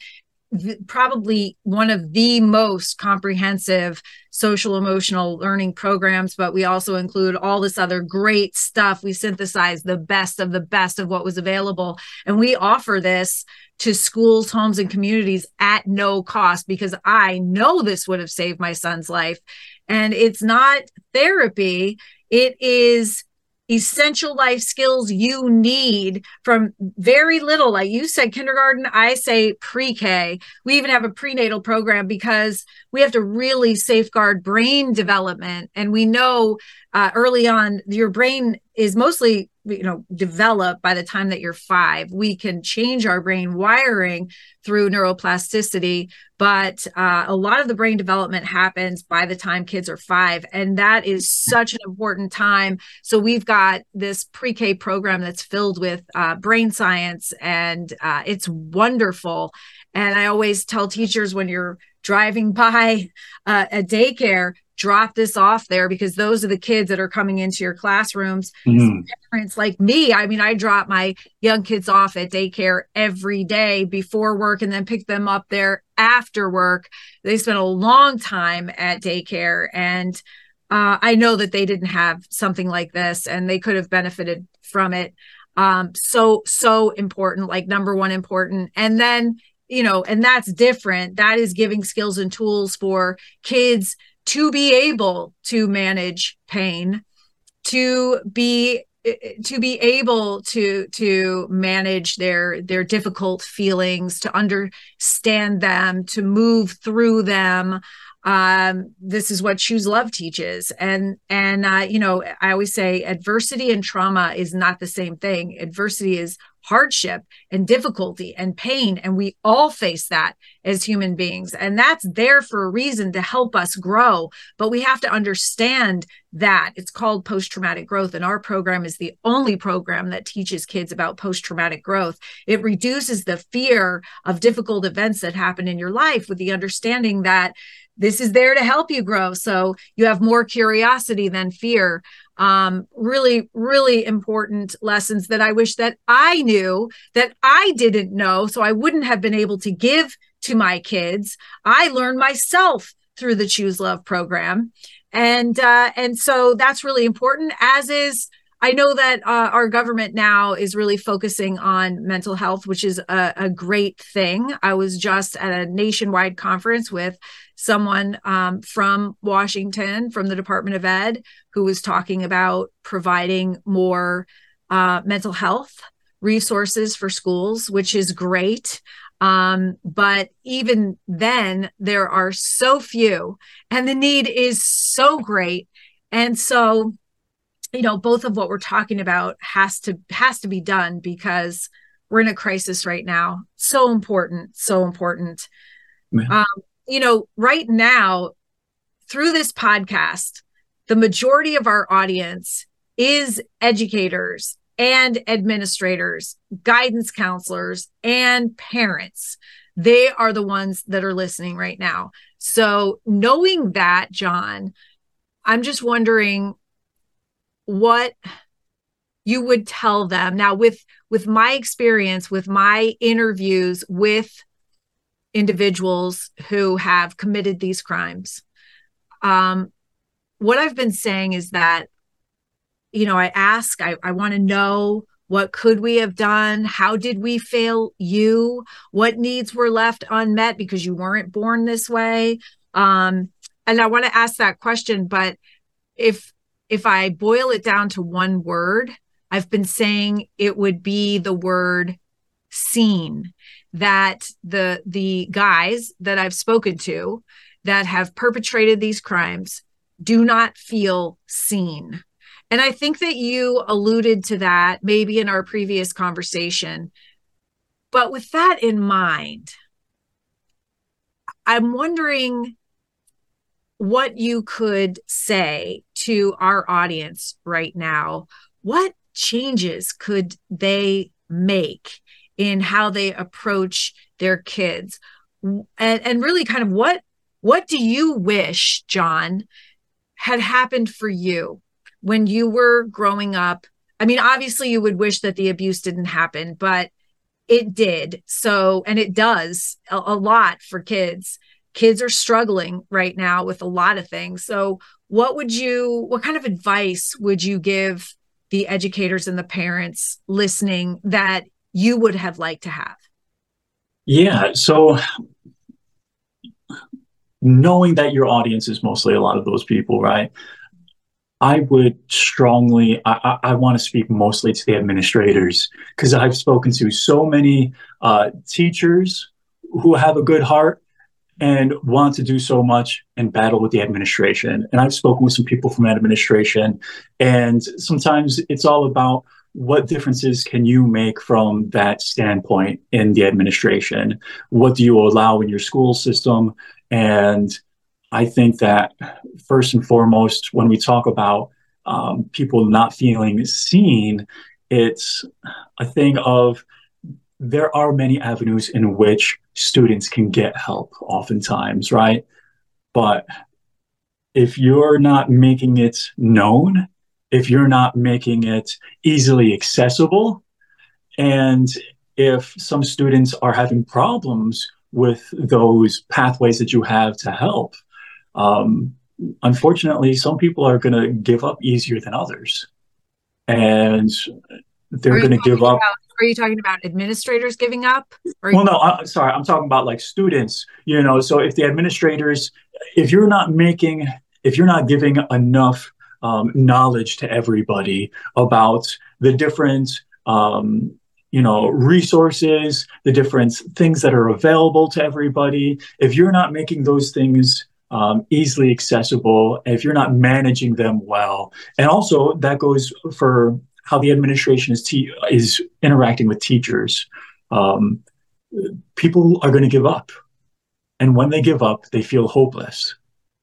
probably one of the most comprehensive social emotional learning programs but we also include all this other great stuff. We synthesize the best of the best of what was available. And we offer this to schools homes and communities at no cost because i know this would have saved my son's life. And it's not therapy. It is essential life skills you need from very little. Like you said kindergarten i say pre-k. We even have a prenatal program because we have to really safeguard brain development. And we know uh, early on your brain is mostly you know develop by the time that you're five. We can change our brain wiring through neuroplasticity but uh, a lot of the brain development happens by the time kids are five and that is such an important time. So we've got this pre-k program that's filled with uh, brain science and uh, it's wonderful. And i always tell teachers when you're driving by uh, a daycare drop this off there because those are the kids that are coming into your classrooms. Mm-hmm. Parents like me, I mean, I drop my young kids off at daycare every day before work and then pick them up there after work. They spend a long time at daycare and uh, I know that they didn't have something like this and they could have benefited from it. Um, so, so important, like number one important. And then, you know, and that's different. That is giving skills and tools for kids to be able to manage pain, to be eh, eh, to be able to to manage their their difficult feelings to understand them to move through them um, this is what choose love teaches and and uh, you know i always say adversity and trauma is not the same thing adversity is hardship and difficulty and pain. And we all face that as human beings. And that's there for a reason to help us grow. But we have to understand that it's called post traumatic growth. And our program is the only program that teaches kids about post traumatic growth. It reduces the fear of difficult events that happen in your life with the understanding that this is there to help you grow. So you have more curiosity than fear um, really, really important lessons that I wish that I knew that I didn't know. So I wouldn't have been able to give to my kids. I learned myself through the Choose Love program. And uh, and so that's really important, as is I know that uh, our government now is really focusing on mental health, which is a, a, great thing. I was just at a nationwide conference with someone um, from Washington, from the Department of Ed, who was talking about providing more uh, mental health resources for schools, which is great. Um, but even then, there are so few, and the need is so great. And so, you know both of what we're talking about has to has to be done because we're in a crisis right now. So important so important. Um, you know right now through this podcast the majority of our audience is educators and administrators guidance counselors and parents. They are the ones that are listening right now. So knowing that jon i'm just wondering what you would tell them. Now with with my experience with my interviews with individuals who have committed these crimes um what i've been saying is that you know i ask i, I want to know what could we have done? How did we fail you? What needs were left unmet because you weren't born this way? Um and i want to ask that question but if if I boil it down to one word, I've been saying it would be the word seen that the the guys that I've spoken to that have perpetrated these crimes do not feel seen. And I think that you alluded to that maybe in our previous conversation. But with that in mind, I'm wondering what you could say to our audience right now. What changes could they make in how they approach their kids? And, and really kind of what what do you wish, Jon, had happened for you when you were growing up I mean, obviously, you would wish that the abuse didn't happen, but it did. So, and it does a, a lot for kids. Kids are struggling right now with a lot of things. So, what would you, what kind of advice would you give the educators and the parents listening that you would have liked to have? Yeah. So, knowing that your audience is mostly a lot of those people, right? I would strongly, I, I, I want to speak mostly to the administrators because I've spoken to so many uh, teachers who have a good heart and want to do so much and battle with the administration. And I've spoken with some people from that administration, and sometimes it's all about what differences can you make from that standpoint in the administration? What do you allow in your school system? And I think that first and foremost, when we talk about um, people not feeling seen, it's a thing of there are many avenues in which students can get help, oftentimes, right? But if you're not making it known, if you're not making it easily accessible, and if some students are having problems with those pathways that you have to help, um, unfortunately, some people are going to give up easier than others. And they're going to give up. Are you talking about administrators giving up? well, no, I'm sorry. I'm talking about like students, you know. So if the administrators, if you're not making, if you're not giving enough um, knowledge to everybody about the different um, you know resources the different things that are available to everybody if you're not making those things um, easily accessible if you're not managing them well. And also that goes for how the administration is te- is interacting with teachers. Um, people are going to give up, and when they give up, they feel hopeless.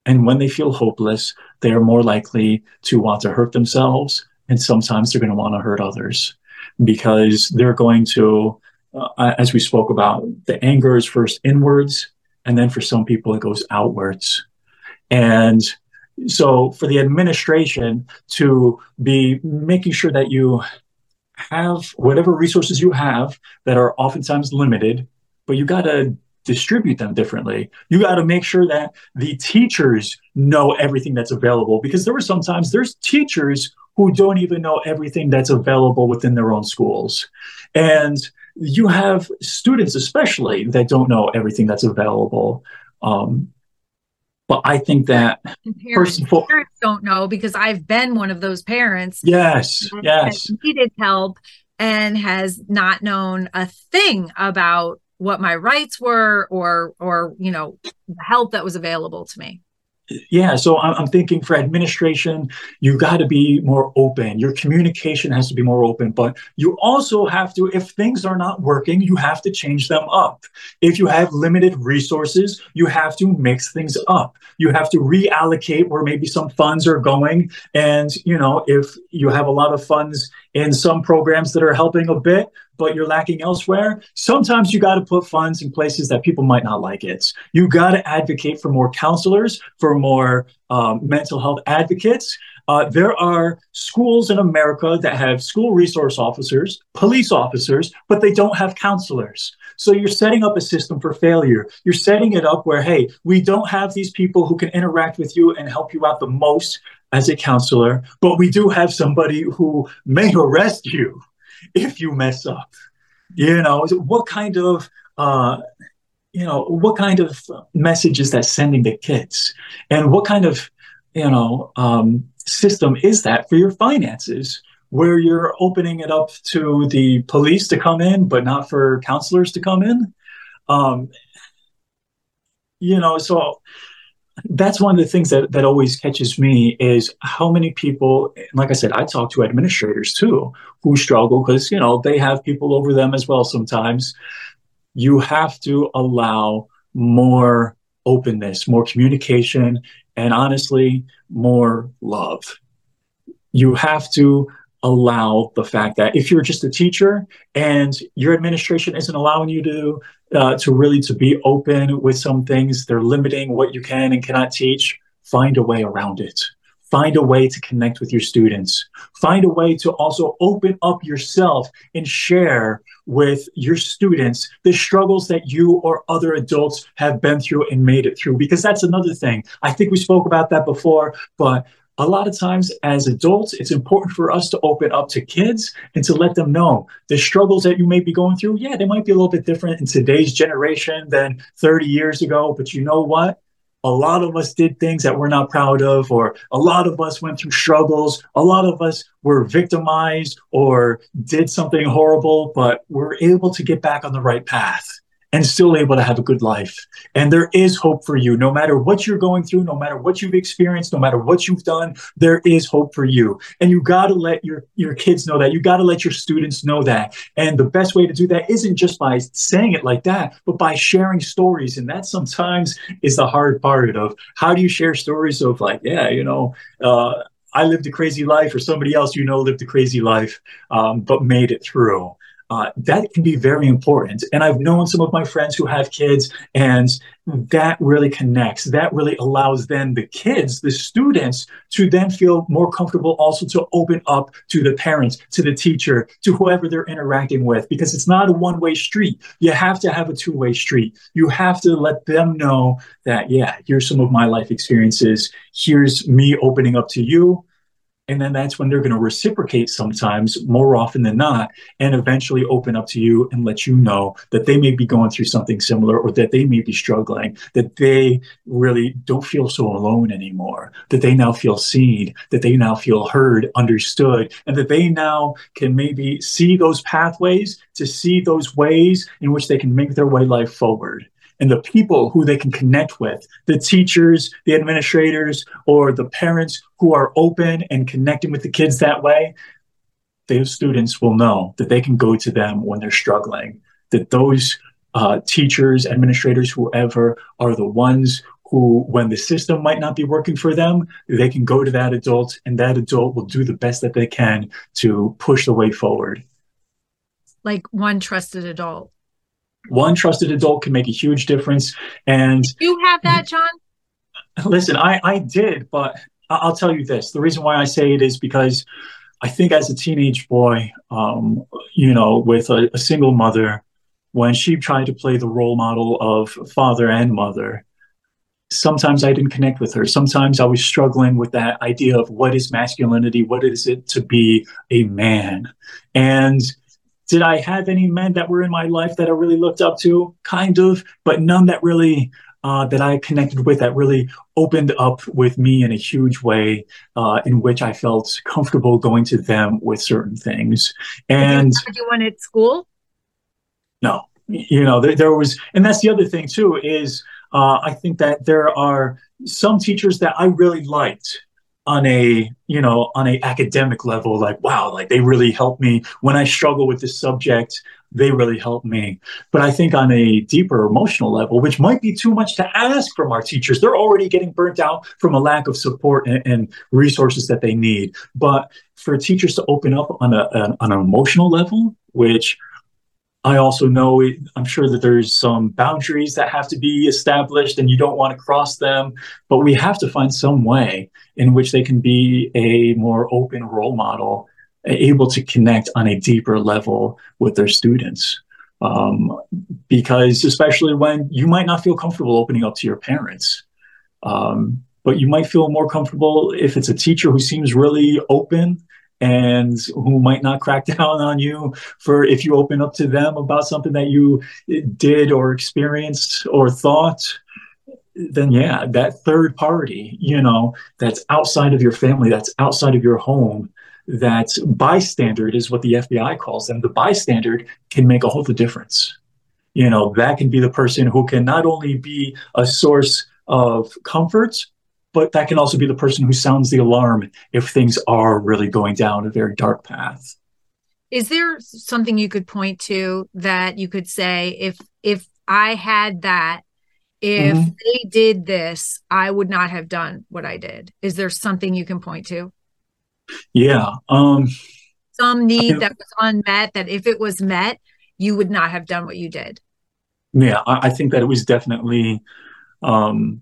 And when they feel hopeless, they are more likely to want to hurt themselves, and sometimes they're going to want to hurt others because they're going to, uh, as we spoke about, the anger is first inwards and then for some people, it goes outwards. And so for the administration to be making sure that you have whatever resources you have that are oftentimes limited, but you got to distribute them differently. You got to make sure that the teachers know everything that's available because there were sometimes there's teachers who don't even know everything that's available within their own schools. And you have students, especially, that don't know everything that's available. Um, but I think that parents, parents don't know because I've been one of those parents. Yes, yes. Needed help and has not known a thing about what my rights were or or you know the help that was available to me yeah so i'm thinking for administration you got to be more open. Your communication has to be more open but you also have to if things are not working you have to change them up. If you have limited resources you have to mix things up. You have to reallocate where maybe some funds are going and you know if you have a lot of funds in some programs that are helping a bit but you're lacking elsewhere, sometimes you got to put funds in places that people might not like it. You got to advocate for more counselors, for more um, mental health advocates. Uh, there are schools in America that have school resource officers, police officers, but they don't have counselors. So you're setting up a system for failure. You're setting it up where, hey, we don't have these people who can interact with you and help you out the most as a counselor, but we do have somebody who may arrest you if you mess up? You know, what kind of uh, you know what kind of message is that sending to kids, and what kind of you know um, system is that for your finances? Where you're opening it up to the police to come in, but not for counselors to come in. Um, you know, so that's one of the things that, that always catches me is how many people like i said i talk to administrators too who struggle because you know they have people over them as well sometimes. You have to allow more openness more communication and honestly more love. You have to allow the fact that if you're just a teacher and your administration isn't allowing you to uh, to really to be open with some things they're limiting what you can and cannot teach find a way around it find a way to connect with your students. Find a way to also open up yourself and share with your students the struggles that you or other adults have been through and made it through. Because that's another thing. I think we spoke about that before, but a lot of times as adults, it's important for us to open up to kids and to let them know the struggles that you may be going through. Yeah, they might be a little bit different in today's generation than 30 years ago, but you know what? A lot of us did things that we're not proud of, or a lot of us went through struggles. A lot of us were victimized or did something horrible, but we're able to get back on the right path and still able to have a good life. And there is hope for you. No matter what you're going through, no matter what you've experienced, no matter what you've done, there is hope for you. And you got to let your, your kids know that. You got to let your students know that. And the best way to do that isn't just by saying it like that, but by sharing stories. And that sometimes is the hard part of how do you share stories of like, yeah, you know, uh, I lived a crazy life, or somebody else you know lived a crazy life, um, but made it through uh, that can be very important. And I've known some of my friends who have kids, and that really connects. That really allows then the kids, the students, to then feel more comfortable also to open up to the parents, to the teacher, to whoever they're interacting with, because it's not a one way street. You have to have a two way street. You have to let them know that, yeah, here's some of my life experiences. Here's me opening up to you and then that's when they're going to reciprocate sometimes more often than not and eventually open up to you and let you know that they may be going through something similar or that they may be struggling that they really don't feel so alone anymore that they now feel seen that they now feel heard understood and that they now can maybe see those pathways to see those ways in which they can make their way life forward and the people who they can connect with the teachers, the administrators, or the parents who are open and connecting with the kids that way. Those students will know that they can go to them when they're struggling, that those uh, teachers, administrators, whoever are the ones who, when the system might not be working for them, they can go to that adult and that adult will do the best that they can to push the way forward. Like one trusted adult one trusted adult can make a huge difference. And you have that, Jon? Listen, I, I did, but I'll tell you this. The reason why I say it is because I think as a teenage boy, um, you know, with a, a single mother, when she tried to play the role model of father and mother, sometimes I didn't connect with her. Sometimes I was struggling with that idea of what is masculinity? What is it to be a man? And did I have any men that were in my life that I really looked up to? Kind of, but none that really uh, that I connected with that really opened up with me in a huge way, uh, in which I felt comfortable going to them with certain things. And did you want at school? No, you know there, there was, and that's the other thing too is uh, I think that there are some teachers that I really liked on a you know on a academic level like wow like they really helped me. When i struggle with this subject they really helped me. But i think on a deeper emotional level which might be too much to ask from our teachers they're already getting burnt out from a lack of support and, and resources that they need. But for teachers to open up on a, on an emotional level which I also know, I'm sure that there's some boundaries that have to be established and you don't want to cross them, but we have to find some way in which they can be a more open role model, able to connect on a deeper level with their students. Um, because especially when you might not feel comfortable opening up to your parents, um, but you might feel more comfortable if it's a teacher who seems really open and who might not crack down on you for if you open up to them about something that you did or experienced or thought then yeah that third party you know that's outside of your family that's outside of your home that bystander is what the fbi calls them. The bystander can make a whole the difference. You know that can be the person who can not only be a source of comfort but that can also be the person who sounds the alarm if things are really going down a very dark path. Is there something you could point to that you could say if if I had that if mm-hmm. they did this, I would not have done what I did. Is there something you can point to? Yeah. Um some need I mean, that was unmet that if it was met, you would not have done what you did. Yeah, I, I think that it was definitely um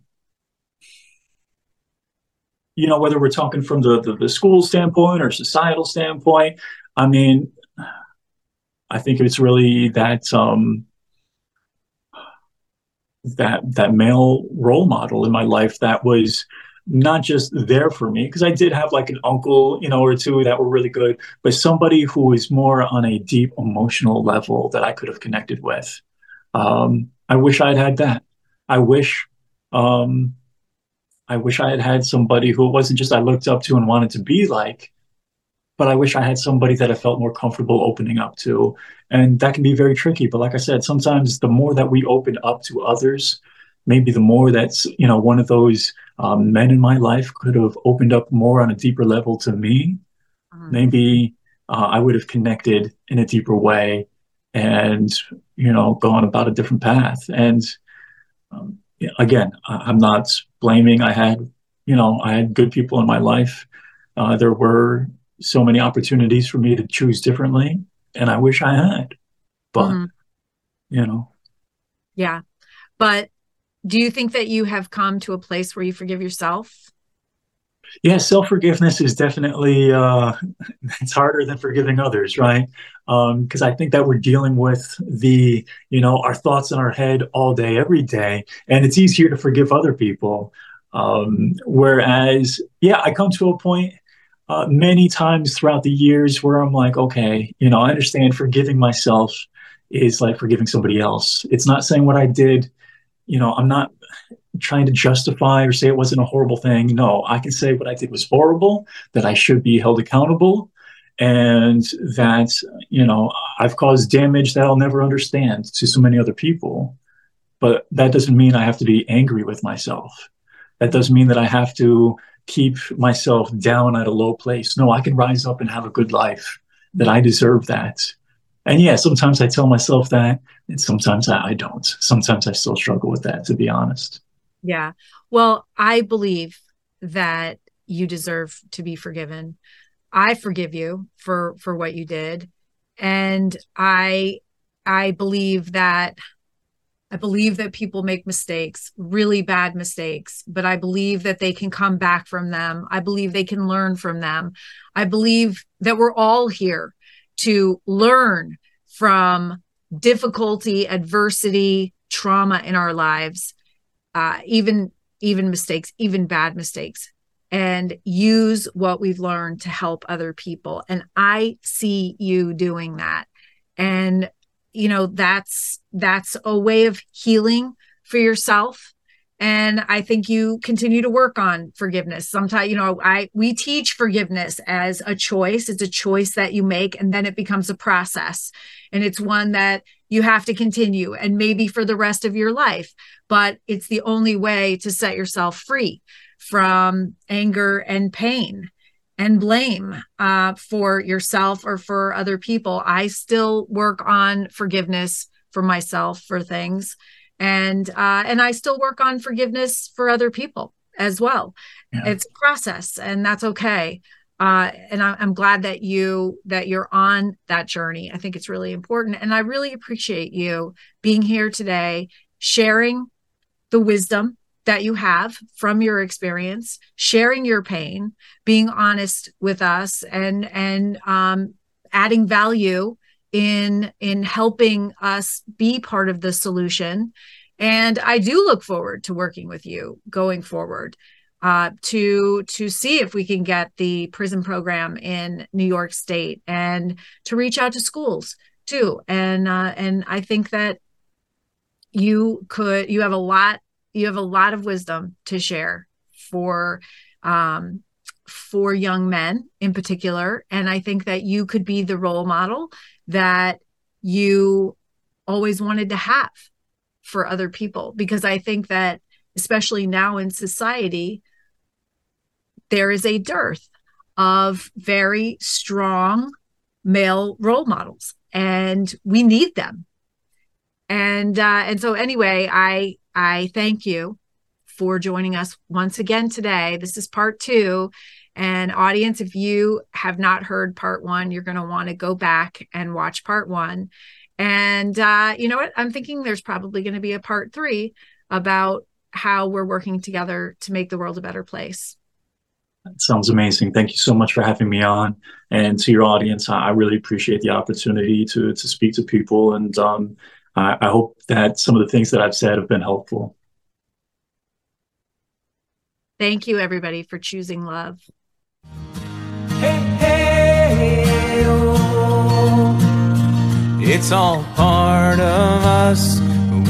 you know, whether we're talking from the, the, the school standpoint or societal standpoint, I mean, I think it's really that um, that that male role model in my life that was not just there for me because I did have like an uncle, you know, or two that were really good, but somebody who was more on a deep emotional level that I could have connected with. Um, I wish I had had that. I wish, um, I wish I had had somebody who it wasn't just I looked up to and wanted to be like, but I wish I had somebody that I felt more comfortable opening up to. And that can be very tricky. But like I said, sometimes the more that we open up to others, maybe the more that's, you know, one of those um, men in my life could have opened up more on a deeper level to me. Mm-hmm. Maybe uh, I would have connected in a deeper way and, you know, gone about a different path. And um, again, I'm not blaming. I had, you know, I had good people in my life. Uh, there were so many opportunities for me to choose differently, and I wish I had. But, mm-hmm. you know. Yeah. But do you think that you have come to a place where you forgive yourself? Yeah, self forgiveness is definitely uh, it's harder than forgiving others, right? Because um, I think that we're dealing with the you know our thoughts in our head all day, every day, and it's easier to forgive other people. Um, whereas, yeah, I come to a point uh, many times throughout the years where I'm like, okay, you know, I understand forgiving myself is like forgiving somebody else. It's not saying what I did, you know, I'm not trying to justify or say it wasn't a horrible thing. No, I can say what I did was horrible, that I should be held accountable, and that, you know, I've caused damage that I'll never understand to so many other people. But that doesn't mean I have to be angry with myself. That doesn't mean that I have to keep myself down at a low place. No, I can rise up and have a good life, that I deserve that. And yeah, sometimes I tell myself that, and sometimes I, I don't. Sometimes I still struggle with that, to be honest. Yeah. Well, I believe that you deserve to be forgiven. I forgive you for for what you did. And I I believe that I believe that people make mistakes, really bad mistakes, but I believe that they can come back from them. I believe they can learn from them. I believe that we're all here to learn from difficulty, adversity, trauma in our lives uh, even even mistakes, even bad mistakes, and use what we've learned to help other people. And I see you doing that. And you know that's that's a way of healing for yourself and i think you continue to work on forgiveness sometimes you know i we teach forgiveness as a choice it's a choice that you make and then it becomes a process and it's one that you have to continue and maybe for the rest of your life but it's the only way to set yourself free from anger and pain and blame uh, for yourself or for other people i still work on forgiveness for myself for things and uh, and I still work on forgiveness for other people as well. Yeah. It's a process, and that's okay. Uh, and I, I'm glad that you that you're on that journey. I think it's really important, and I really appreciate you being here today, sharing the wisdom that you have from your experience, sharing your pain, being honest with us, and and um, adding value in in helping us be part of the solution. And i do look forward to working with you going forward uh, to to see if we can get the prison program in new york state and to reach out to schools too. And uh, and i think that you could you have a lot you have a lot of wisdom to share for um, for young men in particular. And i think that you could be the role model that you always wanted to have for other people. Because i think that especially now in society there is a dearth of very strong male role models and we need them and uh, and so anyway i i thank you for joining us once again today this is part two and audience, if you have not heard part one, you're going to want to go back and watch part one. And uh, you know what? I'm thinking there's probably going to be a part three about how we're working together to make the world a better place. That sounds amazing. Thank you so much for having me on. And to your audience, I really appreciate the opportunity to to speak to people. And um, I, I hope that some of the things that I've said have been helpful. Thank you, everybody, for choosing love. Hey, hey, oh. It's all part of us.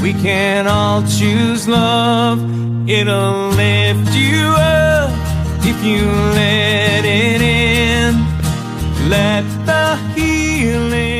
We can all choose love. It'll lift you up if you let it in. Let the healing